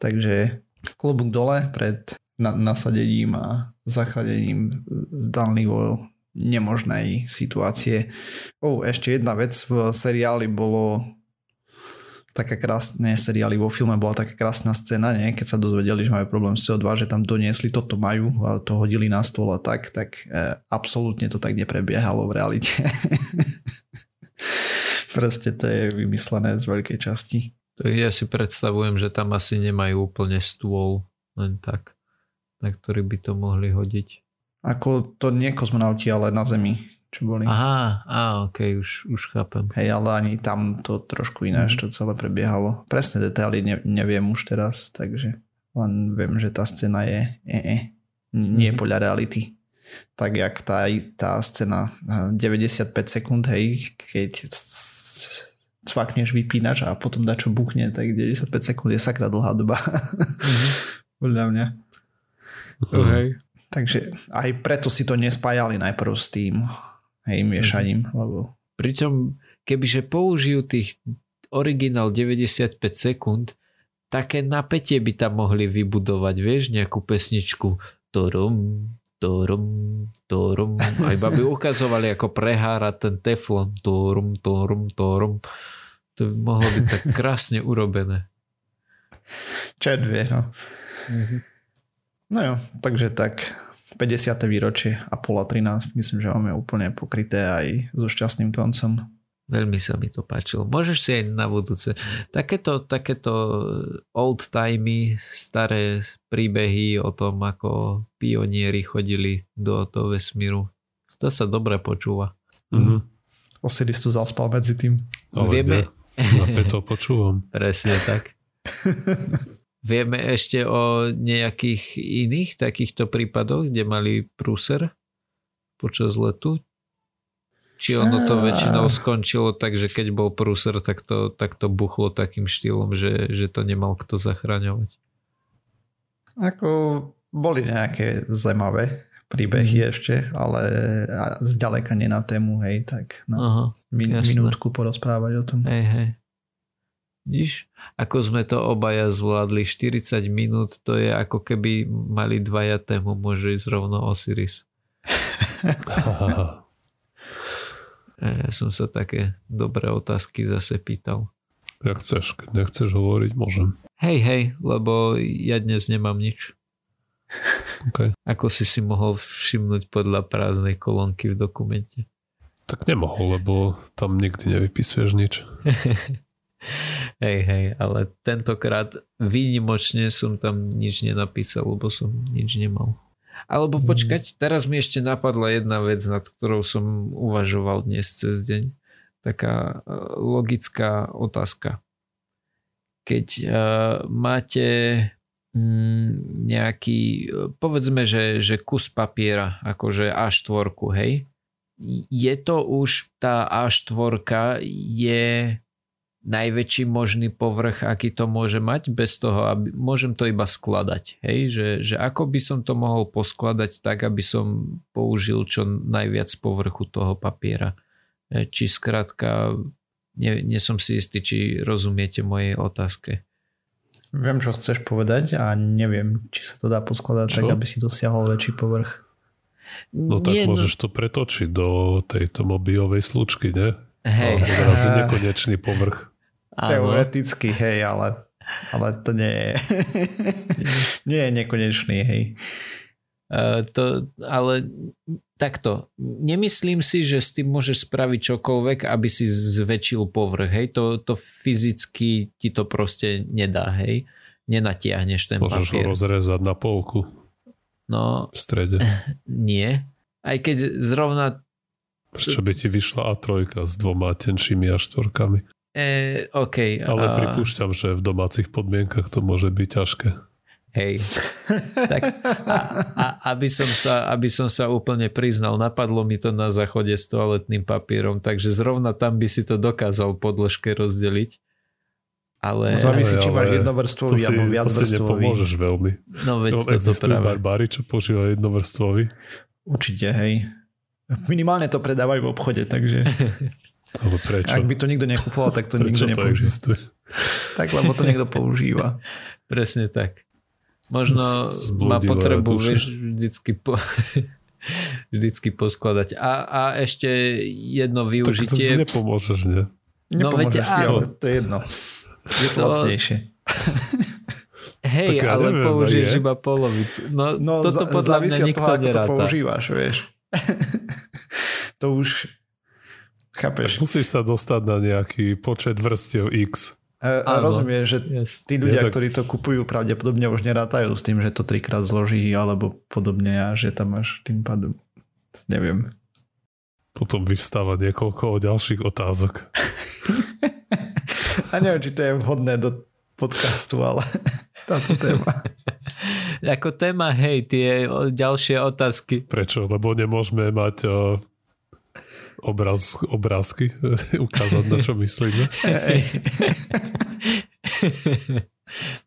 Takže klobúk dole pred na- nasadením a zachradením zdanlivo nemožnej situácie. Oh, ešte jedna vec v seriáli bolo taká krásne seriály vo filme bola taká krásna scéna, nie? keď sa dozvedeli, že majú problém s CO2, že tam doniesli, toto majú a to hodili na stôl a tak, tak e, absolútne to tak neprebiehalo v realite. Proste to je vymyslené z veľkej časti. Ja si predstavujem, že tam asi nemajú úplne stôl, len tak, na ktorý by to mohli hodiť. Ako to nie kozmonauti, ale na Zemi čo boli. Aha, á, ok, už, už chápem. Hej, ale ani tam to trošku iné, mm. to celé prebiehalo. Presné detaily ne, neviem už teraz, takže len viem, že tá scéna je e, e, nie mm. podľa reality. Tak jak tá, tá scéna 95 sekúnd, hej, keď cvakneš vypínač a potom dačo buchne, tak 95 sekúnd je sakra dlhá doba. Mm. podľa mňa. Mm. Hej. Takže aj preto si to nespájali najprv s tým hej, miešaním. Mm-hmm. Lebo... Pričom, kebyže použijú tých originál 95 sekúnd, také napätie by tam mohli vybudovať, vieš, nejakú pesničku torom, torom, torom a iba by ukazovali, ako prehára ten teflon torom, torom, torom. To by mohlo byť tak krásne urobené. Červie, no. Mm-hmm. No jo, takže tak 50. výročie Apollo 13, myslím, že máme úplne pokryté aj so šťastným koncom. Veľmi sa mi to páčilo. Môžeš si aj na budúce. Takéto, takéto old timey, staré príbehy o tom, ako pionieri chodili do toho vesmíru. To sa dobre počúva. Mm-hmm. Osiris tu zaspal medzi tým. Ale Vieme... Ja to počúvam. Presne tak. Vieme ešte o nejakých iných takýchto prípadoch, kde mali prúser počas letu? Či ono to väčšinou skončilo tak, že keď bol prúser, tak to, tak to buchlo takým štýlom, že, že to nemal kto zachraňovať? Ako boli nejaké zaujímavé príbehy mm. ešte, ale zďaleka nie na tému, hej, tak na Aha, min- minútku porozprávať o tom. Hej, hej. Vidíš, ako sme to obaja zvládli 40 minút, to je ako keby mali dvaja tému, môže ísť rovno Osiris. ja som sa také dobré otázky zase pýtal. Jak chceš, keď nechceš hovoriť, môžem. Hej, hej, lebo ja dnes nemám nič. Okay. Ako si si mohol všimnúť podľa prázdnej kolónky v dokumente? Tak nemohol, lebo tam nikdy nevypisuješ nič. hej, hej, ale tentokrát výnimočne som tam nič nenapísal, lebo som nič nemal. Alebo mhm. počkať, teraz mi ešte napadla jedna vec, nad ktorou som uvažoval dnes cez deň. Taká e, logická otázka. Keď uh, máte mm, nejaký, povedzme, že, že kus papiera, akože A4, hej, je to už tá A4 je najväčší možný povrch, aký to môže mať, bez toho, aby, môžem to iba skladať. Hej? Že, že ako by som to mohol poskladať tak, aby som použil čo najviac povrchu toho papiera. E, či skrátka, nie, nie som si istý, či rozumiete mojej otázke. Viem, čo chceš povedať a neviem, či sa to dá poskladať čo? tak, aby si dosiahol väčší povrch. No tak nie, no- môžeš no... to pretočiť do tejto mobilovej slučky, ne? Hej. No, nekonečný povrch. Teoreticky, hej, ale, ale to nie je, nie je nekonečný, hej. Uh, to, ale takto, nemyslím si, že s tým môžeš spraviť čokoľvek, aby si zväčšil povrch, hej, to, to fyzicky ti to proste nedá, hej, nenatiahneš ten Môžeš papier. ho rozrezať na polku no, v strede. Nie, aj keď zrovna Prečo by ti vyšla A3 s dvoma tenšími a štvorkami? E, OK. Ale a... pripúšťam, že v domácich podmienkach to môže byť ťažké. Hej. tak a, a, aby, som sa, aby som sa úplne priznal, napadlo mi to na záchode s toaletným papierom, takže zrovna tam by si to dokázal podložke rozdeliť. Ale... Závisí, či máš jednovrstvový alebo viacvrstvový. To si nepomôžeš veľmi. No veď to, to, to práve. barbári, čo používajú jednovrstvový? Určite, hej. Minimálne to predávajú v obchode, takže... Ale prečo? Ak by to nikto nekupoval, tak to prečo nikto nepoužíva. Tak, lebo to niekto používa. Presne tak. Možno má potrebu, vieš, vždycky, po, vždycky poskladať. A, a ešte jedno využitie. Tak to si nepomôžeš, nie? Nepomôžeš no, si, ale to je jedno. Je to, to... lacnejšie. Hej, ja ale neviem, použiješ je. iba polovicu. No, no toto podľa mňa nikto toho, neráta. to používaš, vieš. to už Chápeš? Tak musíš sa dostať na nejaký počet vrstiev X. A, a rozumiem, že tí ľudia, ja, tak... ktorí to kupujú, pravdepodobne už nerátajú s tým, že to trikrát zloží alebo podobne a že tam máš tým pádom. Neviem. Potom vyvstáva niekoľko ďalších otázok. a neviem, či to je vhodné do podcastu, ale táto téma. Ako téma, hej, tie ďalšie otázky. Prečo? Lebo nemôžeme mať obraz, obrázky ukázať, na čo myslíme.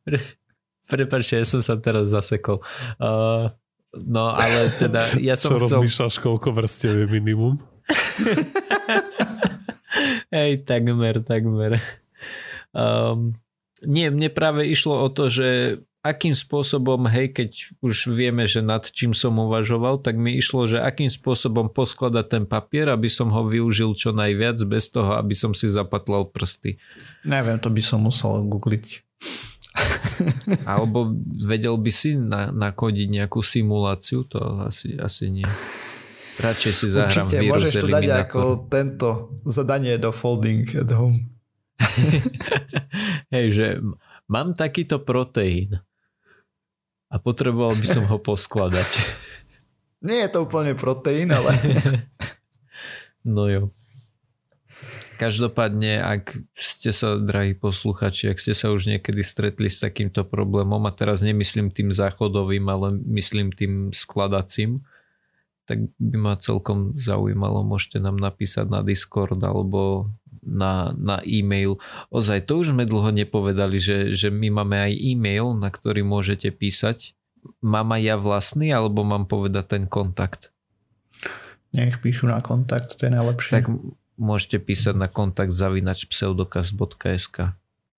Pre, prepačte, ja som sa teraz zasekol. Uh, no ale teda ja som Čo chcel... rozmýšľaš, koľko vrstiev je minimum? Hej, takmer, takmer. Um, nie, mne práve išlo o to, že akým spôsobom, hej, keď už vieme, že nad čím som uvažoval, tak mi išlo, že akým spôsobom poskladať ten papier, aby som ho využil čo najviac, bez toho, aby som si zapatlal prsty. Neviem, to by som musel googliť. Alebo vedel by si na, nakodiť nejakú simuláciu? To asi, asi nie. Radšej si zahrám Určite, môžeš to dať ako tento zadanie do folding at home. Hej, že mám takýto proteín a potreboval by som ho poskladať. Nie je to úplne proteín, ale... no jo. Každopádne, ak ste sa, drahí posluchači, ak ste sa už niekedy stretli s takýmto problémom, a teraz nemyslím tým záchodovým, ale myslím tým skladacím, tak by ma celkom zaujímalo, môžete nám napísať na Discord alebo na, na e-mail. Ozaj, to už sme dlho nepovedali, že, že my máme aj e-mail, na ktorý môžete písať. Mám aj ja vlastný, alebo mám povedať ten kontakt? Nech píšu na kontakt, to je najlepšie. Tak môžete písať na kontakt zavinač pseudokast.sk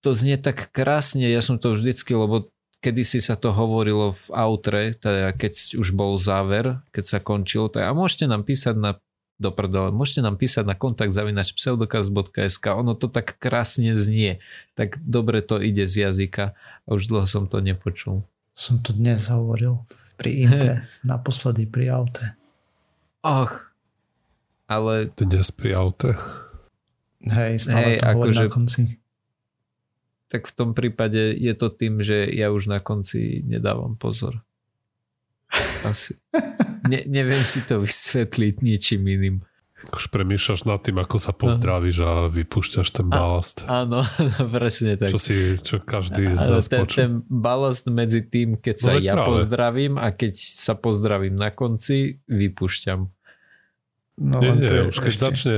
To znie tak krásne, ja som to vždycky, lebo kedysi sa to hovorilo v outre, teda keď už bol záver, keď sa končilo, tak a môžete nám písať na do prdele. Môžete nám písať na kontakt zavinač pseudokaz.sk, ono to tak krásne znie, tak dobre to ide z jazyka a už dlho som to nepočul. Som to dnes hovoril pri intre, naposledy pri aute. Och, ale... Dnes pri aute. Hej, stále Hej, to akože, na konci. Tak v tom prípade je to tým, že ja už na konci nedávam pozor. Asi. Ne, neviem si to vysvetliť ničím iným. Už premýšľaš nad tým, ako sa pozdravíš a vypúšťaš ten balast. A, áno, presne tak. Čo si, čo každý z nás ten, ten balast medzi tým, keď sa no, ja práve. pozdravím a keď sa pozdravím na konci, vypúšťam. No, nie, nie, už keď ešte... začne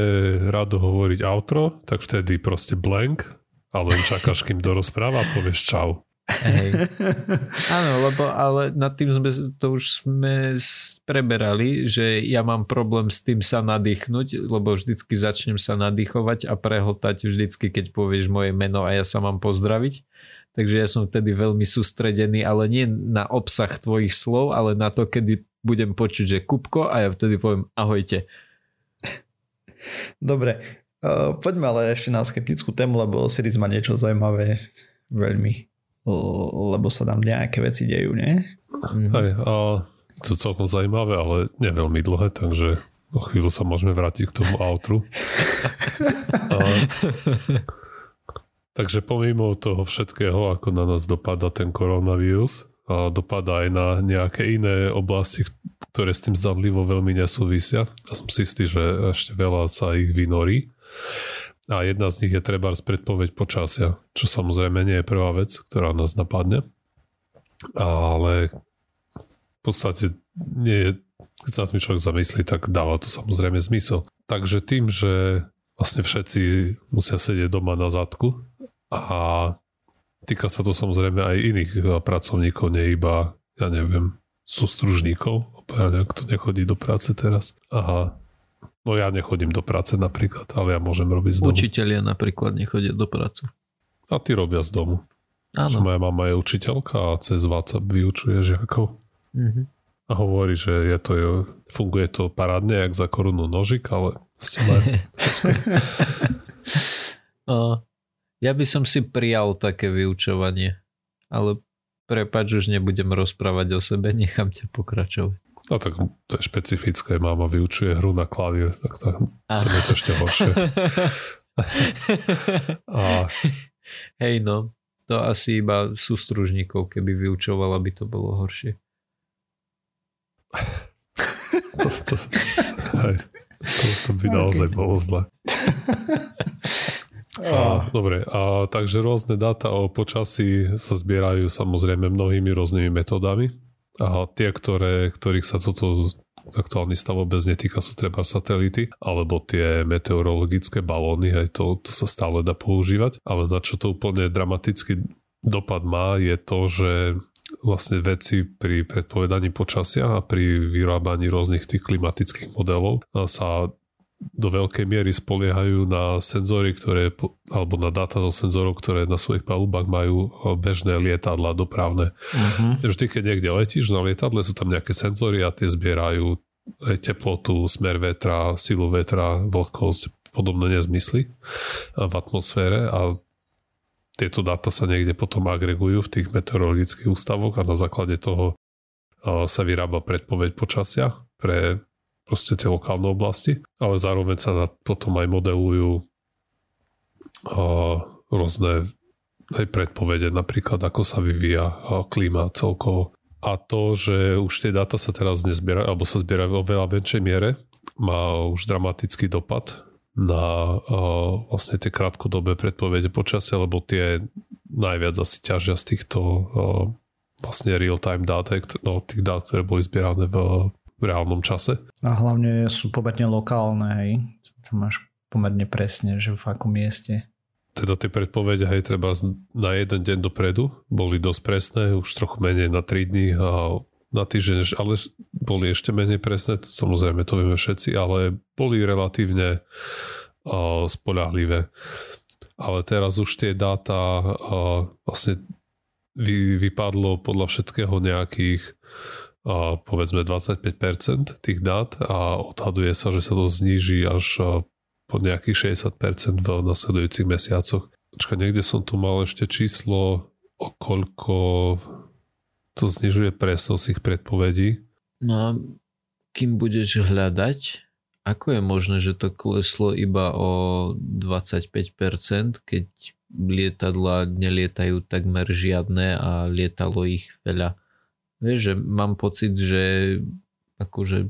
Rado hovoriť outro, tak vtedy proste blank a len čakáš, kým dorozpráva a povieš čau. Hej. Áno, lebo ale nad tým sme, to už sme preberali, že ja mám problém s tým sa nadýchnuť, lebo vždycky začnem sa nadýchovať a prehotať vždycky, keď povieš moje meno a ja sa mám pozdraviť. Takže ja som vtedy veľmi sústredený, ale nie na obsah tvojich slov, ale na to, kedy budem počuť, že Kupko a ja vtedy poviem ahojte. Dobre, uh, poďme ale ešte na skeptickú tému, lebo Siris má niečo zaujímavé veľmi lebo sa tam nejaké veci dejú, nie? Mm-hmm. Hej, a to celkom zaujímavé, ale nie veľmi dlhé, takže o chvíľu sa môžeme vrátiť k tomu outru. a, takže pomimo toho všetkého, ako na nás dopada ten koronavírus, a dopada aj na nejaké iné oblasti, ktoré s tým zdanlivo veľmi nesúvisia. Ja som si istý, že ešte veľa sa ich vynorí. A jedna z nich je treba predpoveď počasia, čo samozrejme nie je prvá vec, ktorá nás napadne. Ale v podstate nie je, keď sa tým človek zamyslí, tak dáva to samozrejme zmysel. Takže tým, že vlastne všetci musia sedieť doma na zadku a týka sa to samozrejme aj iných pracovníkov, nie iba, ja neviem, sústružníkov, ja kto nechodí do práce teraz. Aha, No ja nechodím do práce napríklad, ale ja môžem robiť z domu. Učitelia napríklad nechodia do práce. A ty robia z domu. Áno. moja mama je učiteľka a cez WhatsApp vyučuje žiakov. Mm-hmm. A hovorí, že je to, funguje to parádne, jak za korunu nožik, ale ste Ja by som si prijal také vyučovanie, ale prepač, už nebudem rozprávať o sebe, nechám ťa pokračovať. No tak to je špecifické, máma vyučuje hru na klavír, tak to chceme to ešte horšie. A... Hej no, to asi iba sústružníkov, keby vyučovala, by to bolo horšie. to, to, hej, to, to by naozaj okay. bolo zle. A, dobre, a, takže rôzne dáta o počasí sa zbierajú samozrejme mnohými rôznymi metodami. A tie, ktoré, ktorých sa toto aktuálny stav vôbec netýka, sú treba satelity, alebo tie meteorologické balóny, aj to, to sa stále dá používať, ale na čo to úplne dramatický dopad má, je to, že vlastne veci pri predpovedaní počasia a pri vyrábaní rôznych tých klimatických modelov sa do veľkej miery spoliehajú na senzory, ktoré, alebo na dáta zo senzorov, ktoré na svojich palubách majú bežné lietadla dopravné. Uh-huh. Vždy, keď niekde letíš na lietadle, sú tam nejaké senzory a tie zbierajú teplotu, smer vetra, silu vetra, vlhkosť, podobné nezmysly v atmosfére a tieto dáta sa niekde potom agregujú v tých meteorologických ústavoch a na základe toho sa vyrába predpoveď počasia pre proste tie lokálne oblasti, ale zároveň sa na, potom aj modelujú uh, rôzne aj predpovede, napríklad ako sa vyvíja klíma celkovo. A to, že už tie dáta sa teraz nezbierajú, alebo sa zbierajú vo veľa väčšej miere, má už dramatický dopad na uh, vlastne tie krátkodobé predpovede počasia, lebo tie najviac asi ťažia z týchto uh, vlastne real-time dát, no, tých dát, ktoré boli zbierané v v reálnom čase. A hlavne sú pomerne lokálne, hej. To máš pomerne presne, že v akom mieste. Teda tie predpovede, hej, treba na jeden deň dopredu, boli dosť presné, už trochu menej na 3 dní a na týždeň, ale boli ešte menej presné, samozrejme to vieme všetci, ale boli relatívne uh, spolahlivé. Ale teraz už tie dáta uh, vlastne vy, vypadlo podľa všetkého nejakých povedzme 25% tých dát a odhaduje sa, že sa to zníži až po nejakých 60% v nasledujúcich mesiacoch. Počkaj, niekde som tu mal ešte číslo, o koľko to znižuje presnosť ich predpovedí. No a kým budeš hľadať, ako je možné, že to kleslo iba o 25%, keď lietadla nelietajú takmer žiadne a lietalo ich veľa. Vieš, že mám pocit, že akože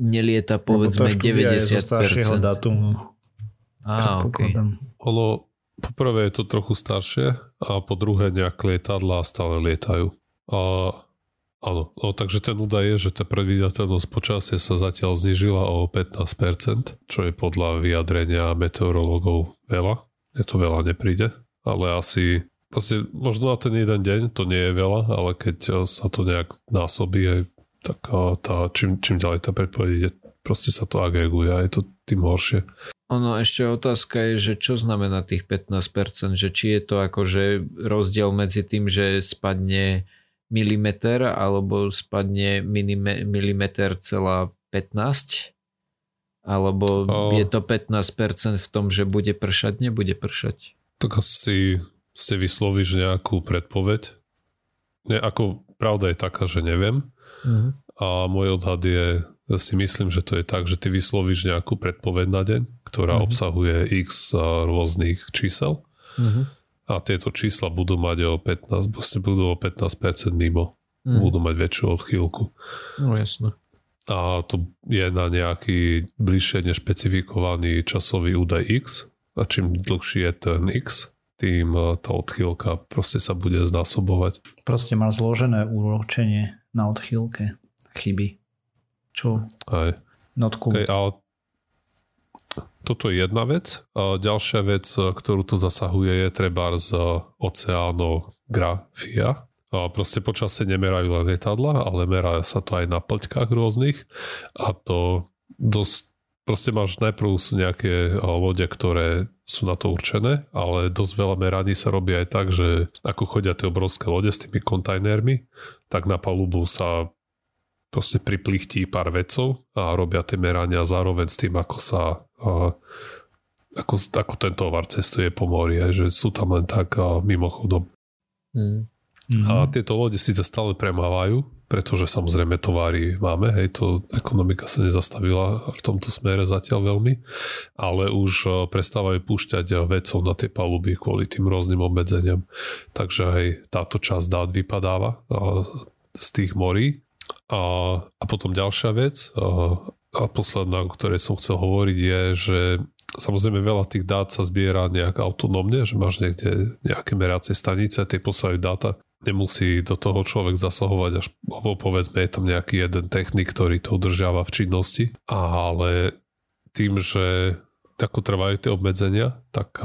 nelieta povedzme 90%. datumu. Á, okay. Ono, poprvé je to trochu staršie a po druhé nejak lietadla stále lietajú. A Áno, no, takže ten údaj je, že tá predvídateľnosť počasie sa zatiaľ znižila o 15%, čo je podľa vyjadrenia meteorológov veľa. Je to veľa nepríde, ale asi vlastne možno na ten jeden deň to nie je veľa, ale keď sa to nejak násobí, tak tá, čím, čím ďalej tá predpoveď ide, proste sa to agreguje a je to tým horšie. Ono ešte otázka je, že čo znamená tých 15%, že či je to akože rozdiel medzi tým, že spadne milimeter alebo spadne minime, milimeter celá 15 alebo oh. je to 15% v tom, že bude pršať, nebude pršať. Tak asi ste vyslovíš nejakú predpoveď. Ne, ako pravda je taká, že neviem. Uh-huh. A môj odhad je, ja si myslím, že to je tak, že ty vyslovíš nejakú predpoveď na deň, ktorá uh-huh. obsahuje x rôznych čísel. Uh-huh a tieto čísla budú mať o 15, budú o 15% mimo. Mm. Budú mať väčšiu odchýlku. No jasné. A to je na nejaký bližšie nešpecifikovaný časový údaj X a čím dlhší je ten X, tým e, tá odchýlka proste sa bude znásobovať. Proste má zložené úročenie na odchýlke chyby. Čo? Aj. Not cool. Okay, ale toto je jedna vec. A ďalšia vec, ktorú tu zasahuje, je treba z oceánografia. A proste počasie nemerajú len lietadla, ale merá sa to aj na plťkách rôznych a to dosť proste máš najprv sú nejaké lode, ktoré sú na to určené, ale dosť veľa meraní sa robí aj tak, že ako chodia tie obrovské lode s tými kontajnermi, tak na palubu sa proste priplichtí pár vecov a robia tie merania zároveň s tým, ako sa ako, ako ten tovar cestuje po mori, že sú tam len tak mimochodom. Mm. A mhm. tieto lode síce stále premávajú, pretože samozrejme tovary máme, hej, to ekonomika sa nezastavila v tomto smere zatiaľ veľmi, ale už prestávajú púšťať vecov na tie paluby kvôli tým rôznym obmedzeniam. Takže aj táto časť dát vypadáva z tých morí. A, a potom ďalšia vec, a posledná, o ktorej som chcel hovoriť, je, že samozrejme veľa tých dát sa zbiera nejak autonómne, že máš niekde nejaké meracie stanice, tie posielajú dáta, nemusí do toho človek zasahovať, až, lebo povedzme je tam nejaký jeden technik, ktorý to udržiava v činnosti, ale tým, že ako trvajú tie obmedzenia, tak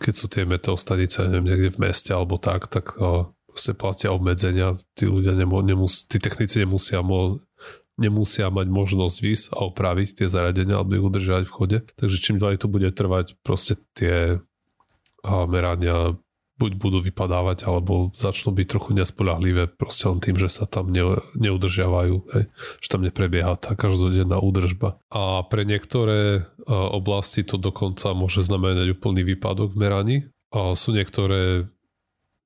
keď sú tie meteostanice neviem, niekde v meste alebo tak, tak proste platia obmedzenia, tí ľudia nemus, tí technici nemusia mo, nemusia mať možnosť výsť a opraviť tie zariadenia alebo ich udržať v chode. Takže čím ďalej to bude trvať, proste tie merania buď budú vypadávať, alebo začnú byť trochu nespoľahlivé proste len tým, že sa tam ne, neudržiavajú, hej, že tam neprebieha tá každodenná údržba. A pre niektoré oblasti to dokonca môže znamenať úplný výpadok v meraní. A sú niektoré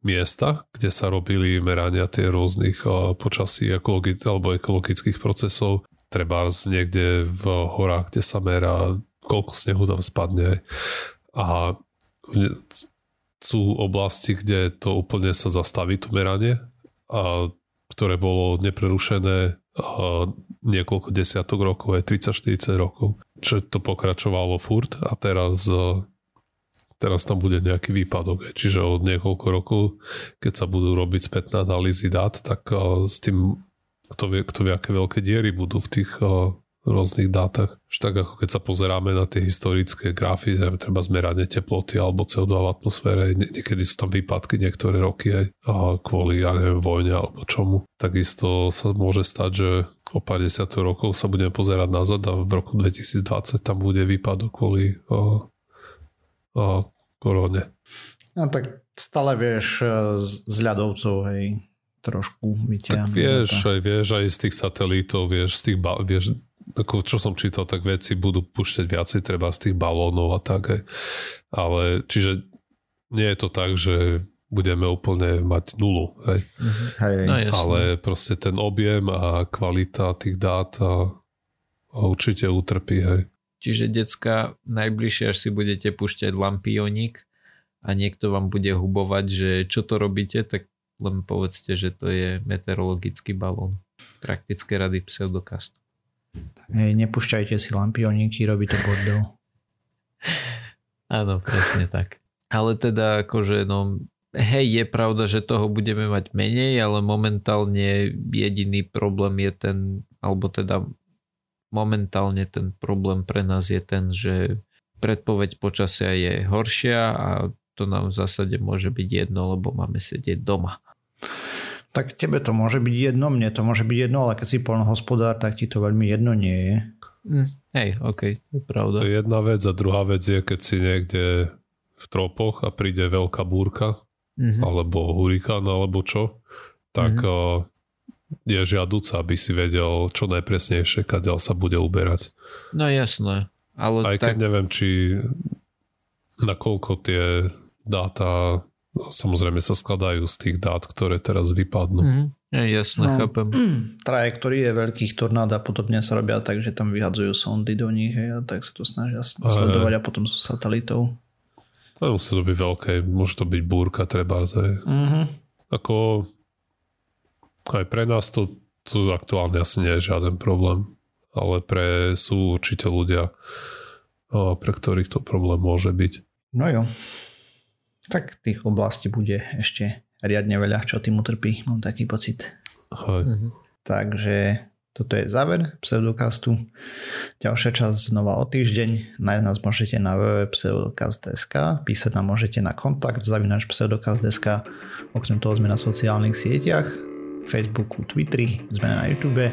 miesta, kde sa robili merania tie rôznych počasí ekologi- alebo ekologických procesov. Treba niekde v horách, kde sa merá, koľko snehu tam spadne. A sú oblasti, kde to úplne sa zastaví, to meranie, a ktoré bolo neprerušené niekoľko desiatok rokov, aj 30-40 rokov. Čo to pokračovalo furt a teraz teraz tam bude nejaký výpadok. Čiže od niekoľko rokov, keď sa budú robiť spätné analýzy dát, tak s tým, kto vie, kto vie, aké veľké diery budú v tých rôznych dátach. Že tak ako keď sa pozeráme na tie historické grafy, treba zmeranie teploty alebo CO2 v atmosfére, niekedy sú tam výpadky niektoré roky aj a kvôli, ja neviem, vojne alebo čomu. Takisto sa môže stať, že o pár desiatok rokov sa budeme pozerať nazad a v roku 2020 tam bude výpadok kvôli a, a korone. No tak stále vieš z ľadovcov, hej, trošku Tak vyťahnuť. vieš, aj vieš, aj z tých satelitov, vieš, z tých, ba- vieš, ako čo som čítal, tak veci budú púšťať viacej treba z tých balónov a tak. Aj. Ale čiže nie je to tak, že budeme úplne mať nulu. Hej. Hej, No. Ale proste ten objem a kvalita tých dát a, a určite utrpí. Hej. Čiže decka, najbližšie, až si budete púšťať lampionik a niekto vám bude hubovať, že čo to robíte, tak len povedzte, že to je meteorologický balón. Praktické rady pseudokastu. Hej, nepúšťajte si lampioníky, robí to bordel. Áno, presne tak. Ale teda akože no, hej, je pravda, že toho budeme mať menej, ale momentálne jediný problém je ten, alebo teda momentálne ten problém pre nás je ten, že predpoveď počasia je horšia a to nám v zásade môže byť jedno, lebo máme sedieť doma. Tak tebe to môže byť jedno, mne to môže byť jedno, ale keď si polnohospodár, tak ti to veľmi jedno nie je. Hm, hej, ok, to je pravda. To je jedna vec a druhá vec je, keď si niekde v tropoch a príde veľká búrka Mhm. alebo hurikán alebo čo, tak mm-hmm. je žiaduca, aby si vedel čo najpresnejšie, kadeľ sa bude uberať. No jasné, ale Aj keď tak, neviem, či nakoľko tie dáta samozrejme sa skladajú z tých dát, ktoré teraz vypadnú. Mhm, je jasné, No. chápem. Trajektórie veľkých tornád a podobne sa robia tak, že tam vyhadzujú sondy do nich hej, a tak sa to snažia sledovať a potom sú satelitov. To musí to byť veľké, môže to byť búrka, treba. Mhm. Ako aj pre nás to, to aktuálne asi nie je žiaden problém, ale pre sú určite ľudia, a pre ktorých to problém môže byť. No jo. Tak tých oblastí bude ešte riadne veľa, čo tým utrpí, mám taký pocit. Hej. Mhm. Takže toto je záver pseudokastu. Ďalšia časť znova o týždeň. Nájsť nás môžete na www.pseudokast.sk Písať nám môžete na kontakt zavinač pseudokast.sk Okrem toho sme na sociálnych sieťach Facebooku, Twitteri, sme na YouTube,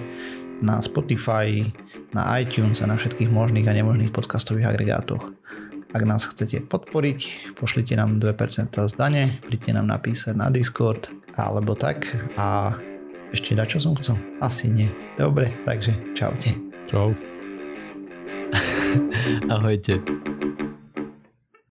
na Spotify, na iTunes a na všetkých možných a nemožných podcastových agregátoch. Ak nás chcete podporiť, pošlite nám 2% z dane, príďte nám napísať na Discord alebo tak a ešte na čo som chcel? Asi nie. Dobre, takže čaute. Čau. Ahojte.